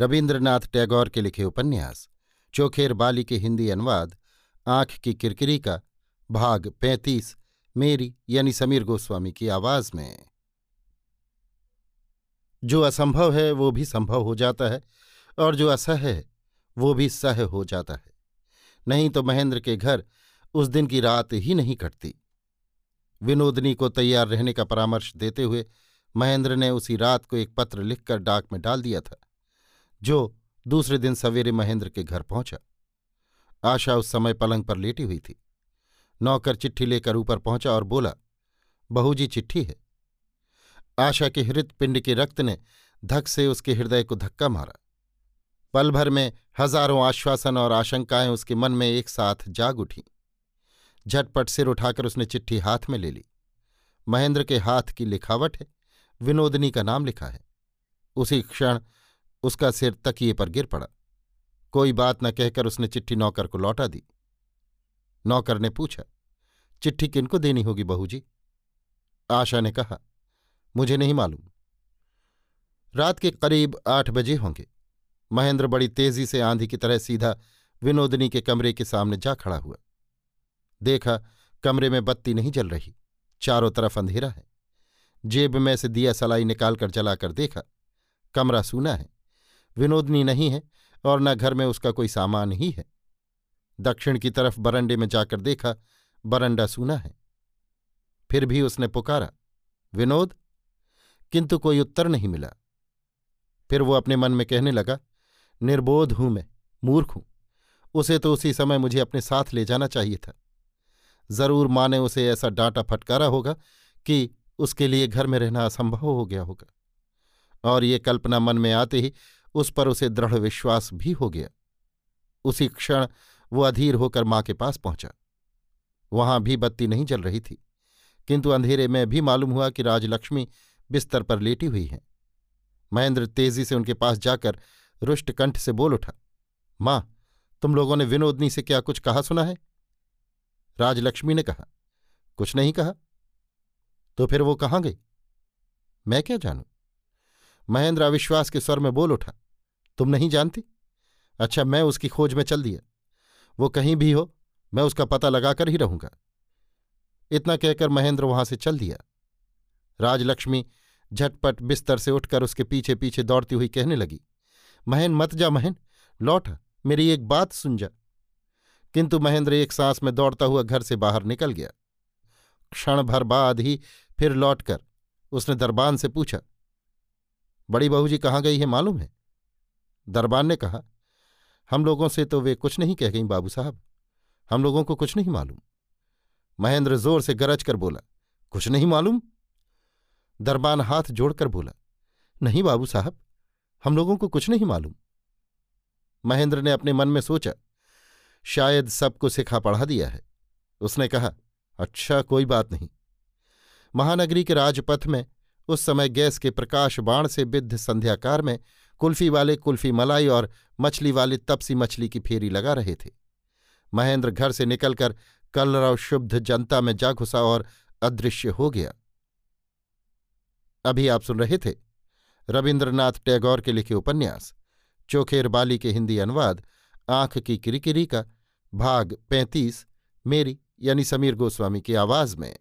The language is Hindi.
रविन्द्रनाथ टैगोर के लिखे उपन्यास, चोखेर बाली के हिंदी अनुवाद, आँख की किरकिरी का भाग पैंतीस, मेरी यानी समीर गोस्वामी की आवाज़ में। जो असंभव है, वो भी संभव हो जाता है, और जो असह है, वो भी सह हो जाता है। नहीं तो महेंद्र के घर उस दिन की रात ही नहीं कटती। विनोदनी को तैयार रहने का परामर्श देते हुए महेंद्र ने उसी रात को एक पत्र लिखकर डाक में डाल दिया था। जो दूसरे दिन सवेरे महेंद्र के घर पहुँचा। आशा उस समय पलंग पर लेटी हुई थी। नौकर चिट्ठी लेकर ऊपर पहुँचा और बोला, बहू जी, चिट्ठी है। आशा के हृत पिंड के रक्त ने धक से उसके हृदय को धक्का मारा। पल भर में हज़ारों आश्वासन और आशंकाएँ उसके मन में एक साथ जाग उठी। झटपट सिर उठाकर उसने चिट्ठी हाथ में ले ली। महेंद्र के हाथ की लिखावट है। विनोदनी का नाम लिखा है। उसी क्षण उसका सिर तकिए पर गिर पड़ा। कोई बात न कहकर उसने चिट्ठी नौकर को लौटा दी। नौकर ने पूछा, चिट्ठी किनको देनी होगी बहू जी आशा ने कहा, मुझे नहीं मालूम। रात के करीब आठ बजे होंगे। महेंद्र बड़ी तेज़ी से आंधी की तरह सीधा विनोदनी के कमरे के सामने जा खड़ा हुआ। देखा, कमरे में बत्ती नहीं जल रही। चारों तरफ़ अंधेरा है। जेब में से दिया सलाई निकालकर जलाकर देखा, कमरा सूना है। विनोदनी नहीं है और न घर में उसका कोई सामान ही है। दक्षिण की तरफ़ बरंडे में जाकर देखा, बरंडा सूना है। फिर भी उसने पुकारा, विनोद, किंतु कोई उत्तर नहीं मिला। फिर वो अपने मन में कहने लगा, निर्बोध हूँ मैं, मूर्ख हूँ। उसे तो उसी समय मुझे अपने साथ ले जाना चाहिए था। ज़रूर माँ ने उसे ऐसा डांटा फटकारा होगा कि उसके लिए घर में रहना असंभव हो गया होगा। और ये कल्पना मन में आते ही उस पर उसे दृढ़ विश्वास भी हो गया। उसी क्षण वो अधीर होकर माँ के पास पहुँचा। वहाँ भी बत्ती नहीं जल रही थी, किंतु अंधेरे में भी मालूम हुआ कि राजलक्ष्मी बिस्तर पर लेटी हुई हैं। महेंद्र तेज़ी से उनके पास जाकर रुष्ट कंठ से बोल उठा, माँ, तुम लोगों ने विनोदनी से क्या कुछ कहा सुना है? राजलक्ष्मी ने कहा, कुछ नहीं कहा। तो फिर वो कहाँ गई? मैं क्या जानू? महेंद्र अविश्वास के स्वर में बोल उठा, तुम नहीं जानती? अच्छा मैं उसकी खोज में चल दिया। वो कहीं भी हो, मैं उसका पता लगाकर ही रहूँगा। इतना कहकर महेंद्र वहाँ से चल दिया। राजलक्ष्मी झटपट बिस्तर से उठकर उसके पीछे पीछे दौड़ती हुई कहने लगी, महन, मत जा महन, लौट, मेरी एक बात सुन जा। किंतु महेंद्र एक सांस में दौड़ता हुआ घर से बाहर निकल गया। क्षण भर बाद ही फिर लौटकर उसने दरबान से पूछा बड़ी बहू जी कहाँ गई है मालूम है? दरबान ने कहा, हम लोगों से तो वे कुछ नहीं कह गई बाबू साहब। हम लोगों को कुछ नहीं मालूम। महेंद्र ज़ोर से गरज कर बोला, कुछ नहीं मालूम? दरबान हाथ जोड़कर बोला, नहीं बाबू साहब, हम लोगों को कुछ नहीं मालूम। महेंद्र ने अपने मन में सोचा, शायद सबको सिखा पढ़ा दिया है। उसने कहा अच्छा कोई बात नहीं। महानगरी के राजपथ में उस समय गैस के प्रकाश बाण से बिद्ध संध्याकार में कुल्फी वाले कुल्फी मलाई और मछली वाले तपसी मछली की फेरी लगा रहे थे। महेंद्र घर से निकलकर कलरव शुद्ध जनता में जा घुसा और अदृश्य हो गया। अभी आप सुन रहे थे रविन्द्रनाथ टैगोर के लिखे उपन्यास, चोखेर बाली के हिंदी अनुवाद, आँख की किरिकिरी का, भाग पैंतीस, मेरी यानी समीर गोस्वामी की आवाज़ में।